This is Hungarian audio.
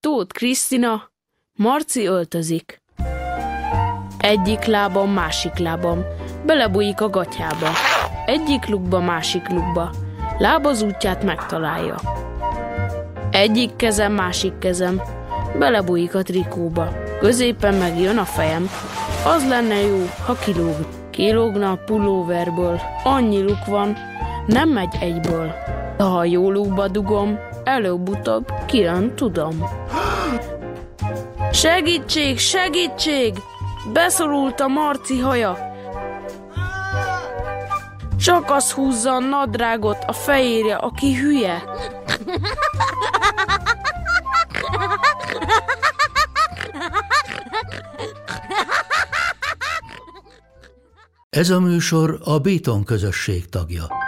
Tóth Krisztina, Marci öltözik. Egyik lábam, másik lábam, belebújik a gatyába. Egyik lukba, másik lukba, láb az útját megtalálja. Egyik kezem, másik kezem, belebújik a trikóba. Középen megjön a fejem. Az lenne jó, ha kilóg. Kilógna a pulóverből. Annyi luk van, nem megy egyből. De ha jó lukba dugom, előbb-utóbb kijön tudom. Segítség, segítség! Beszorult a Marci haja. Csak az húzza a nadrágot a fejére, aki hülye. Ez a műsor a Béton közösség tagja.